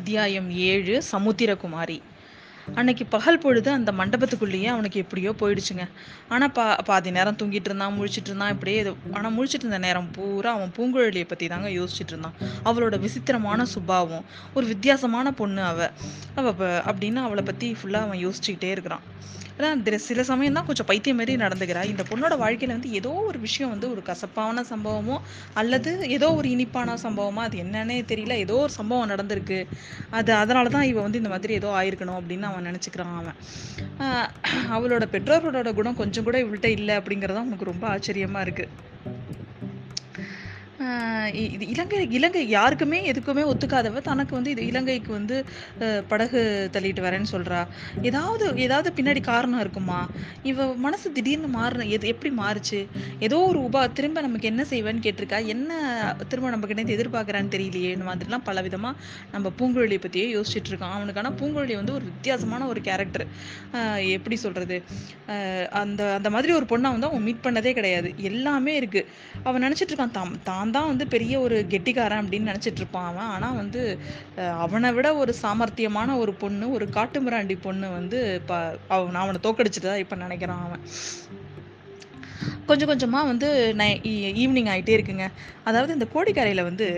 அத்தியாயம் ஏழு சமுத்திரகுமாரி. அன்னைக்கு பகல் பொழுது அந்த மண்டபத்துக்குள்ளேயே அவனுக்கு எப்படியோ போயிடுச்சுங்க. ஆனால் பா பாதி நேரம் தூங்கிட்டு இருந்தான் முழிச்சிட்டு இருந்தான் இப்படியே இது ஆனால் முழிச்சிட்டு இருந்த நேரம் பூரா அவன் பூங்குழலியை பற்றி தாங்க யோசிச்சுட்டு இருந்தான். அவளோட விசித்திரமான சுபாவம் ஒரு வித்தியாசமான பொண்ணு அவ. அவ அப்படின்னு அவளை பற்றி ஃபுல்லாக அவன் யோசிச்சுக்கிட்டே இருக்கிறான். ஆனால் சில சமயம் தான் கொஞ்சம் பைத்தியம் மாரி நடந்துக்கிறா. இந்த பொண்ணோட வாழ்க்கையில் வந்து ஏதோ ஒரு விஷயம் வந்து ஒரு கசப்பான சம்பவமோ அல்லது ஏதோ ஒரு இனிப்பான சம்பவமா அது என்னன்னே தெரியல. ஏதோ ஒரு சம்பவம் நடந்திருக்கு. அது அதனால தான் இவன் வந்து இந்த மாதிரி ஏதோ ஆயிருக்கணும் அப்படின்னு அவன் நினச்சிக்கிறான் அவன். அவளோட பெற்றோர்களோட குணம் கொஞ்சம் கூட இவள்கிட்ட இல்லை அப்படிங்கிறது அவனுக்கு ரொம்ப ஆச்சரியமாக இருக்குது இது இலங்கை இலங்கை யாருக்குமே எதுக்குமே ஒத்துக்காதவ தனக்கு வந்து இது இலங்கைக்கு வந்து படகு தள்ளிட்டு வரேன்னு சொல்றா. ஏதாவது ஏதாவது பின்னாடி காரணம் இருக்குமா? இவ மனசு திடீர்னு மாறின எது எப்படி மாறுச்சு? ஏதோ ஒரு உபா திரும்ப நமக்கு என்ன செய்வேன்னு கேட்டிருக்கா? என்ன திரும்ப நம்ம கிட்ட எதிர்பார்க்கறான்னு தெரியலையே இந்த மாதிரிலாம் பல விதமா நம்ம பூங்குழலியை பத்தியே யோசிச்சுட்டு இருக்கோம். அவனுக்கு ஆனா பூங்குழலி வந்து ஒரு வித்தியாசமான ஒரு கேரக்டர் எப்படி சொல்றது? அந்த அந்த மாதிரி ஒரு பொண்ணை வந்து அவன் மீட் பண்ணதே கிடையாது. எல்லாமே இருக்கு. அவன் நினைச்சிட்டு இருக்கான் தான் அவன் தான் வந்து பெரிய ஒரு கெட்டிக்காரன் அப்படின்னு நினச்சிட்டு இருப்பான் அவன். ஆனால் வந்து அவனை விட ஒரு சாமர்த்தியமான ஒரு பொண்ணு ஒரு காட்டுமிராண்டி பொண்ணு வந்து இப்போ அவன் அவனை தோக்கடிச்சிட்டு தான் இப்போ நினைக்கிறான் அவன். கொஞ்சம் கொஞ்சமாக வந்து நை ஈவினிங் ஆகிட்டே இருக்குங்க. அதாவது இந்த கோடிக்கரையில் வந்து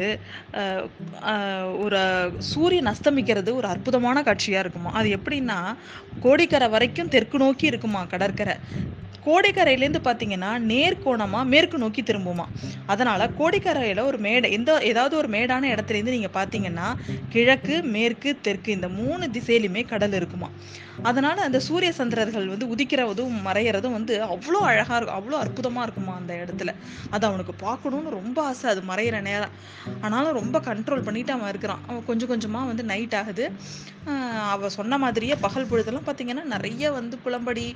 ஒரு சூரியன் அஸ்தமிக்கிறது ஒரு அற்புதமான காட்சியாக இருக்குமா? அது எப்படின்னா கோடிக்கரை வரைக்கும் தெற்கு நோக்கி இருக்குமா கடற்கரை? கோடைக்கரையிலேருந்து பார்த்தீங்கன்னா நேர்கோணமாக மேற்கு நோக்கி திரும்புமா. அதனால் கோடைக்கரையில் ஒரு மேடை எந்த ஏதாவது ஒரு மேடான இடத்துல இருந்து பார்த்தீங்கன்னா கிழக்கு மேற்கு தெற்கு இந்த மூணு திசையிலுமே கடல் இருக்குமா. அதனால் அந்த சூரிய சந்திரர்கள் வந்து உதிக்கிறதும் மறையிறதும் வந்து அவ்வளோ அழகாக இருக்கும் அவ்வளோ அற்புதமாக இருக்குமா அந்த இடத்துல. அது அவனுக்கு பார்க்கணும்னு ரொம்ப ஆசை அது மறையிற நேரம். ஆனாலும் ரொம்ப கண்ட்ரோல் பண்ணிட்டு அவன் இருக்கிறான். அவன் கொஞ்சம் கொஞ்சமாக வந்து நைட் ஆகுது. அவள் சொன்ன மாதிரியே பகல் பொழுதெல்லாம் பார்த்தீங்கன்னா நிறைய வந்து புலம்படி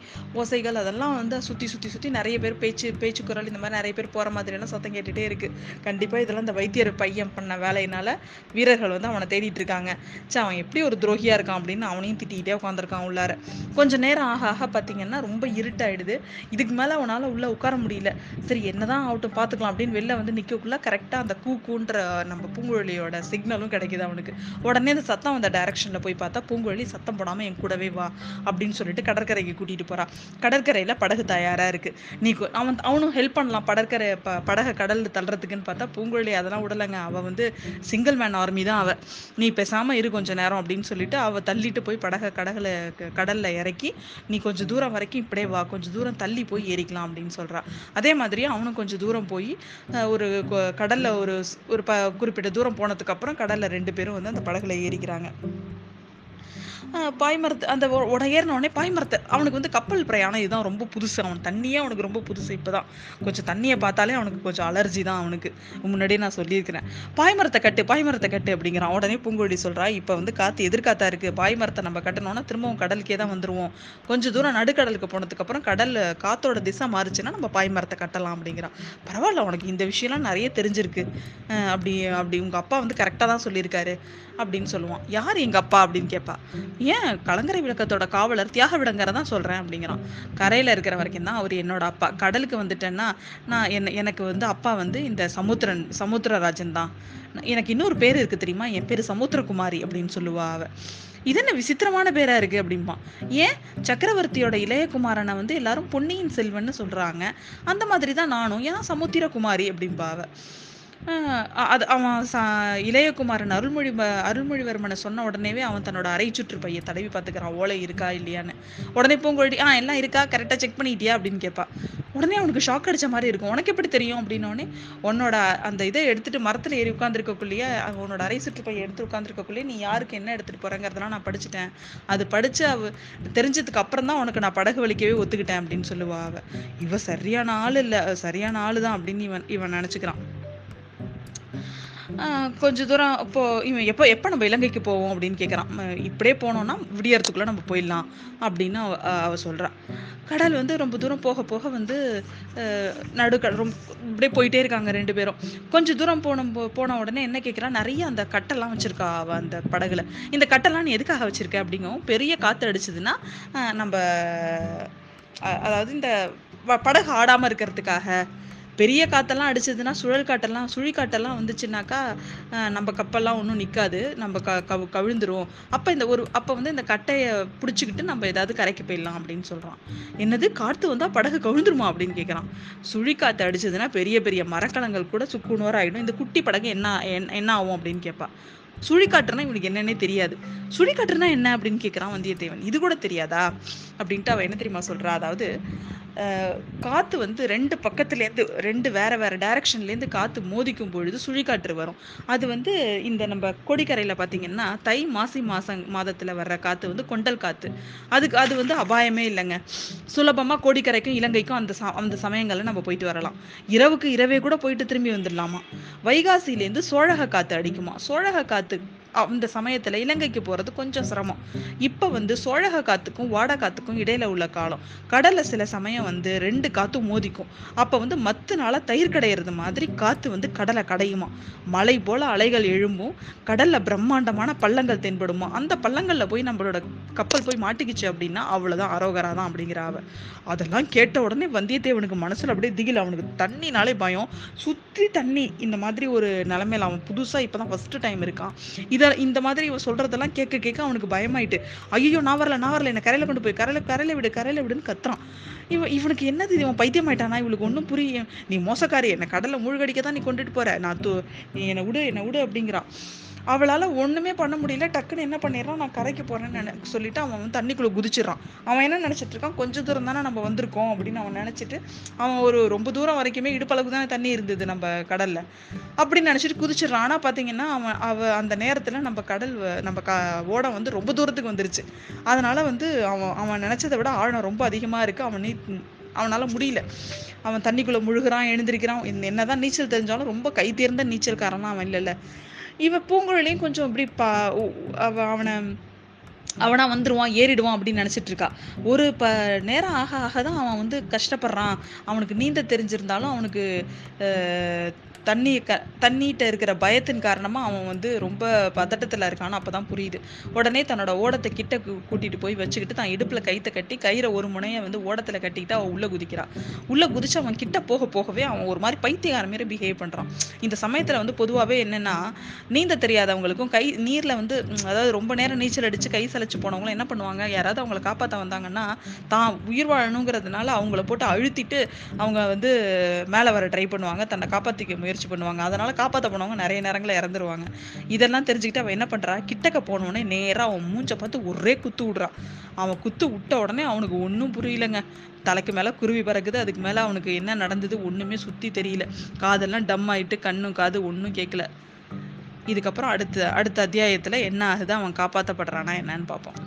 ஓசைகள் அதெல்லாம் வந்து சத்தம் சுற்றி சுற்றி சுற்றி நிறைய பேர் பேச்சு பேச்சு குரல் இந்த மாதிரி நிறைய பேர் போகிற மாதிரியெல்லாம் சத்தம் கேட்டுகிட்டே இருக்குது கண்டிப்பாக இதெல்லாம் இந்த வைத்தியர் பையன் பண்ண வேலையினால வீரர்கள் வந்து அவனை தேடிட்டு இருக்காங்க. சே அவன் எப்படி ஒரு துரோகியா இருக்கான் அப்படின்னு அவனையும் திட்டிக்கிட்டே உட்காந்துருக்கான் உள்ளார. கொஞ்சம் நேரம் ஆக ஆக பார்த்தீங்கன்னா ரொம்ப இருட்டாயிடுது. இதுக்கு மேலே அவனால் உள்ளே உட்கார முடியல. சரி என்னதான் ஆகட்டும் பார்த்துக்கலாம் அப்படின்னு வெளில வந்து நிற்கக்குள்ளே கரெக்டாக அந்த கூ கூன்ற நம்ம பூங்குழலியோட சிக்னலும் கிடைக்குது அவனுக்கு. உடனே அந்த சத்தம் அந்த டைரக்ஷனில் போய் பார்த்தா பூங்குழலி சத்தம் போடாமல் என் கூடவே வா அப்படின்னு சொல்லிட்டு கடற்கரைக்கு கூட்டிகிட்டு போகிறான் கடற்கரையில் படகு தயாராக இருக்கு. நீ அவன் அவனும் ஹெல்ப் பண்ணலாம். படற்கரை ப- படகை கடலில் தள்ளுறதுக்குன்னு பார்த்தா பூங்குழலி அதெல்லாம் விடலைங்க. அவள் வந்து சிங்கிள் மேன் ஆர்மி தான் அவள் நீ பேசாமல் இரு கொஞ்சம் நேரம் அப்படின்னு சொல்லிட்டு அவள் தள்ளிட்டு போய் படகை கடகளை கடலில் இறக்கி நீ கொஞ்சம் தூரம் வரைக்கும் இப்படியே வா. கொஞ்சம் தூரம் தள்ளி போய் ஏறிக்கலாம் அப்படின்னு சொல்கிறா அதே மாதிரி அவனும் கொஞ்சம் தூரம் போய் ஒரு கடலில் ஒரு ஒரு ப குறிப்பிட்ட தூரம் போனதுக்கப்புறம் கடலில் ரெண்டு பேரும் வந்து அந்த படகுல ஏறிக்கிறாங்க. பாய்மரத்து அந்த உடையேறினோடனே பாய்மரத்தை அவனுக்கு வந்து கப்பல் பிரயாணம் இதுதான் ரொம்ப புதுசு. அவன் தண்ணியே அவனுக்கு ரொம்ப புதுசு இப்பதான். கொஞ்சம் தண்ணியை பார்த்தாலே அவனுக்கு கொஞ்சம் அலர்ஜி தான் அவனுக்கு. முன்னாடியே நான் சொல்லியிருக்கிறேன். பாய்மரத்தை கட்டு பாய்மரத்தை கட்டு அப்படிங்கிறான். உடனே பூங்குழலி சொல்றா இப்போ வந்து காத்து எதிர்காத்தா இருக்கு. பாய்மரத்தை நம்ம கட்டணும்னா திரும்பவும் கடலுக்கே தான் வந்துருவோம். கொஞ்சம் தூரம் நடுக்கடலுக்கு போனதுக்கு அப்புறம் காற்றோட காத்தோட திசை மாறுச்சுன்னா நம்ம பாய்மரத்தை கட்டலாம் அப்படிங்கிறான். பரவாயில்ல உனக்கு இந்த விஷயம்லாம் நிறைய தெரிஞ்சிருக்கு. அப்படி அப்படி உங்க அப்பா வந்து கரெக்டாக தான் சொல்லியிருக்காரு அப்படின்னு சொல்லுவான். யார் எங்கள் அப்பா? அப்படின்னு கேட்பா ஏன் கலங்கரை விளக்கத்தோட காவலர் தியாக விடங்கரை தான் சொல்கிறேன் அப்படிங்கிறான். கரையில் இருக்கிற வரைக்கும் தான் அவர் என்னோட அப்பா. கடலுக்கு வந்துட்டேன்னா நான் என்ன எனக்கு வந்து அப்பா வந்து இந்த சமுத்திரன் சமுத்திரராஜன் தான். எனக்கு இன்னொரு பேர் இருக்குது தெரியுமா? என் பேர் சமுத்திரகுமாரி அப்படின்னு சொல்லுவா அவ. இது என்ன விசித்திரமான பேரா இருக்கு அப்படிம்பா ஏன்? சக்கரவர்த்தியோட இளையகுமாரனை வந்து எல்லாரும் பொன்னியின் செல்வன்னு சொல்றாங்க. அந்த மாதிரி தான் நானும். ஏன் சமுத்திரகுமாரி அப்படிம்பாவ அது அவன் சா இளையகுமாரன் அருள்மொழி அருள்மொழிவர்மனை சொன்ன உடனேவே அவன் தன்னோட அரை சுற்று பையன் தடவி பார்த்துக்கிறான். ஓலை இருக்கா இல்லையான்னு. உடனே பூங்கொழி ஆ எல்லாம் இருக்கா? கரெக்டாக செக் பண்ணிட்டியா? அப்படின்னு கேட்பா உடனே அவனுக்கு ஷாக் அடிச்ச மாதிரி இருக்கும். உனக்கு எப்படி தெரியும்? அப்படின்னோடனே உன்னோட அந்த இதை எடுத்துட்டு மரத்தில் ஏறி உட்காந்துருக்கக்குள்ளேயே உன்னோட அரை சுற்று பைய எடுத்து உட்காந்துருக்கக்குள்ளேயே நீ யாருக்கு என்ன எடுத்துட்டு போறேங்கிறதெல்லாம் நான் படிச்சுட்டேன். அது படிச்சு அவ தெரிஞ்சதுக்கு அப்புறம் தான் உனக்கு நான் படகு வலிக்கவே ஒத்துக்கிட்டேன் அப்படின்னு சொல்லுவா அவ. இவ சரியான ஆள் இல்லை சரியான ஆளு தான் அப்படின்னு இவன் இவன் நினச்சிக்கிறான். கொஞ்ச தூரம் இப்போ இவன் எப்போ எப்போ நம்ம இலங்கைக்கு போவோம் அப்படின்னு கேட்குறான் இப்படியே போனோம்னா விடியறதுக்குள்ள நம்ம போயிடலாம் அப்படின்னு அவ அஹ் அவ கடல் வந்து ரொம்ப தூரம் போக போக வந்து அஹ் நடுக்கடல் ரொம்ப இப்படியே போயிட்டே இருக்காங்க ரெண்டு பேரும். கொஞ்ச தூரம் போன போன உடனே என்ன கேட்குறான் நிறைய அந்த கட்டெல்லாம் வச்சுருக்கா அவ அந்த படகுல. இந்த கட்டெல்லாம் நீ எதுக்காக வச்சிருக்க அப்படிங்கவும் பெரிய காற்று அடிச்சதுன்னா நம்ம அதாவது இந்த படகு ஆடாமல் இருக்கிறதுக்காக பெரிய காற்றெல்லாம் அடிச்சதுன்னா சுழல் காட்டெல்லாம் சுழிக்காட்டெல்லாம் வந்துச்சுனாக்கா நம்ம கப்பெல்லாம் ஒன்றும் நிற்காது நம்ம க கவு கவிழ்ந்துரும். அப்போ இந்த ஒரு அப்போ வந்து இந்த கட்டையை பிடிச்சிக்கிட்டு நம்ம ஏதாவது கரைக்கு போயிடலாம் அப்படின்னு சொல்கிறான் என்னது? காற்று வந்தால் படகு கவிழ்ந்துருமா அப்படின்னு கேட்குறான் சுழிக்காற்று அடிச்சதுன்னா பெரிய பெரிய மரக்கலங்கள் கூட சுக்குநூறு ஆகிடும் இந்த குட்டி படகு என்ன என்ன- என்ன ஆகும் அப்படின்னு கேட்பா சுழிக்காற்றுனா இவனுக்கு என்னன்னே தெரியாது. சுழிக்காற்றுனா என்ன அப்படின்னு கேட்குறான் வந்தியத்தேவன். இது கூட தெரியாதா? அப்படின்ட்டு அவள் என்ன தெரியுமா சொல்கிறா அதாவது காற்று வந்து ரெண்டு பக்கத்துலேருந்து ரெண்டு வேறு வேறு டைரக்ஷன்லேருந்து காற்று மோதிக்கும் பொழுது சுழிக்காற்று வரும். அது வந்து இந்த நம்ம கொடிக்கரையில் பார்த்தீங்கன்னா தை மாசி மாசம் மாதத்தில் வர்ற காற்று வந்து கொண்டல் காற்று அதுக்கு அது வந்து அபாயமே இல்லைங்க. சுலபமாக கோடிக்கரைக்கும் இலங்கைக்கும் அந்த அந்த சமயங்களில் நம்ம போயிட்டு வரலாம். இரவுக்கு இரவே கூட போயிட்டு திரும்பி வந்துடலாமா? வைகாசியிலேருந்து சோழக காற்று அடிக்குமா? சோழக காற்று அந்த சமயத்தில் இலங்கைக்கு போகிறது கொஞ்சம் சிரமம். இப்போ வந்து சோழக காத்துக்கும் வாட காத்துக்கும் இடையில உள்ள காலம். கடல்ல சில சமயம் வந்து ரெண்டு காத்தும் மோதிக்கும். அப்போ வந்து மத்துனால தயிர் கடையிறது மாதிரி காத்து வந்து கடலை கடையுமா மலை போல அலைகள் எழும்பும். கடல்ல பிரம்மாண்டமான பள்ளங்கள் தென்படுமா அந்த பள்ளங்கள்ல போய் நம்மளோட கப்பல் போய் மாட்டிக்கிச்சு அப்படின்னா அவ்வளவுதான் அரோகரா தான் அப்படிங்கிற அவ. அதெல்லாம் கேட்ட உடனே வந்தியத்தேவனுக்கு மனசுல அப்படியே திகில். அவனுக்கு தண்ணினாலே பயம். சுத்தி தண்ணி. இந்த மாதிரி ஒரு நிலைமையில அவன் புதுசா இப்பதான் ஃபர்ஸ்ட் டைம் இருக்கான். இத இந்த மாதிரி இவன் சொல்றதெல்லாம் கேட்க கேட்க அவனுக்கு பயமாயிட்டு ஐயோ நான் வரல நான் வரல என்ன கரையில கொண்டு போய் கரையில கரையில விடு கரையில விடுன்னு கத்துறான். இவன் இவனுக்கு என்னது இவன் இவன் பைத்தியமாயிட்டானா? இவளுக்கு ஒன்றும் புரியும் நீ மோசக்காரி என்னை கடலை மூழ்கடிக்க தான் நீ கொண்டுட்டு போற. நான் தூ நீ என்னை விடு என்னை விடு அப்படிங்கிறான் அவளால் ஒன்றுமே பண்ண முடியல. டக்குன்னு என்ன பண்ணிடுறான்? நான் கரைக்கு போகிறேன்னு நினை சொல்லிட்டு அவன் வந்து தண்ணிக்குள்ளே குதிச்சிடுறான். அவன் என்ன நினச்சிட்டு இருக்கான்? கொஞ்சம் தூரம் தானே நம்ம வந்திருக்கோம் அப்படின்னு அவன் நினச்சிட்டு அவன் ஒரு ரொம்ப தூரம் வரைக்குமே இடுப்பளவுக்கு தானே தண்ணி இருந்தது நம்ம கடலில். அப்படின்னு நினச்சிட்டு குதிச்சிடுறான். ஆனால் பார்த்தீங்கன்னா அவன் அவ அந்த நேரத்தில் நம்ம கடல் நம்ம க ஓடம் வந்து ரொம்ப தூரத்துக்கு வந்துருச்சு. அதனால் வந்து அவன் அவன் நினச்சதை விட ஆழம் ரொம்ப அதிகமாக இருக்குது அவன் நீ அவனால் முடியல. அவன் தண்ணிக்குள்ளே முழுகுறான் எழுந்திருக்கிறான். என்ன- என்னதான் நீச்சல் தெரிஞ்சாலும் ரொம்ப கை தேர்ந்த நீச்சல்காரனா அவன் இல்லைல்ல. இவ பூங்குழலியும் கொஞ்சம் இப்படி பா அவ அவனை அவனா வந்துருவான் ஏறிடுவான் அப்படின்னு நினைச்சிட்டு இருக்கா. ஒரு ப நேரம் ஆக ஆக தான் அவன் வந்து கஷ்டப்படுறான். அவனுக்கு நீந்த தெரிஞ்சிருந்தாலும் அவனுக்கு அஹ், தண்ணி க தண்ணிகிட்ட இருக்கிற பயத்தின் காரணமாக அவன் வந்து ரொம்ப பதட்டத்தில் இருக்கான்னு அப்பதான் புரியுது. உடனே தன்னோட ஓடத்தை கிட்ட கூட்டிகிட்டு போய் வச்சுக்கிட்டு தான் இடுப்பில் கைத்தை கட்டி கயிறை ஒரு முனையை வந்து ஓடத்தில் கட்டிக்கிட்டு அவன் உள்ளே குதிக்கிறான் உள்ளே குதிச்சு அவன் கிட்ட போக போகவே அவன் ஒரு மாதிரி பைத்தியகாரம் மாரி பிஹேவ் பண்ணுறான் இந்த சமயத்தில் வந்து பொதுவாகவே என்னென்னா நீந்த தெரியாதவங்களுக்கும் கை நீரில் வந்து அதாவது ரொம்ப நேரம் நீச்சல் அடித்து கை சளைச்சு போனவங்களும் என்ன பண்ணுவாங்க? யாராவது அவங்கள காப்பாற்ற வந்தாங்கன்னா தான் உயிர் வாழணுங்கிறதுனால அவங்கள போட்டு அழுத்திட்டு அவங்க வந்து மேலே வர ட்ரை பண்ணுவாங்க. தன்னை காப்பாற்றிக்க முயற்சி பண்ணுவாங்க. அதனால காப்பாற்ற போனவங்க நிறைய நேரங்களில் இறந்துருவாங்க. இதெல்லாம் தெரிஞ்சுக்கிட்டு அவன் என்ன பண்ணுறா கிட்டக்க போனோடனே நேராக அவன் மூஞ்சை பார்த்து ஒரே குத்து விடுறான். அவன் குத்து விட்ட உடனே அவனுக்கு ஒன்றும் புரியலங்க. தலைக்கு மேலே குருவி பறக்குது. அதுக்கு மேலே அவனுக்கு என்ன நடந்தது ஒன்றுமே சுற்றி தெரியல. காதெல்லாம் டம் ஆயிட்டு கண்ணும் காது ஒன்றும் கேட்கல இதுக்கப்புறம் அடுத்த அடுத்த அத்தியாயத்தில் என்ன ஆகுது? அவன் காப்பாற்றப்படுறானா என்னன்னு பார்ப்போம்.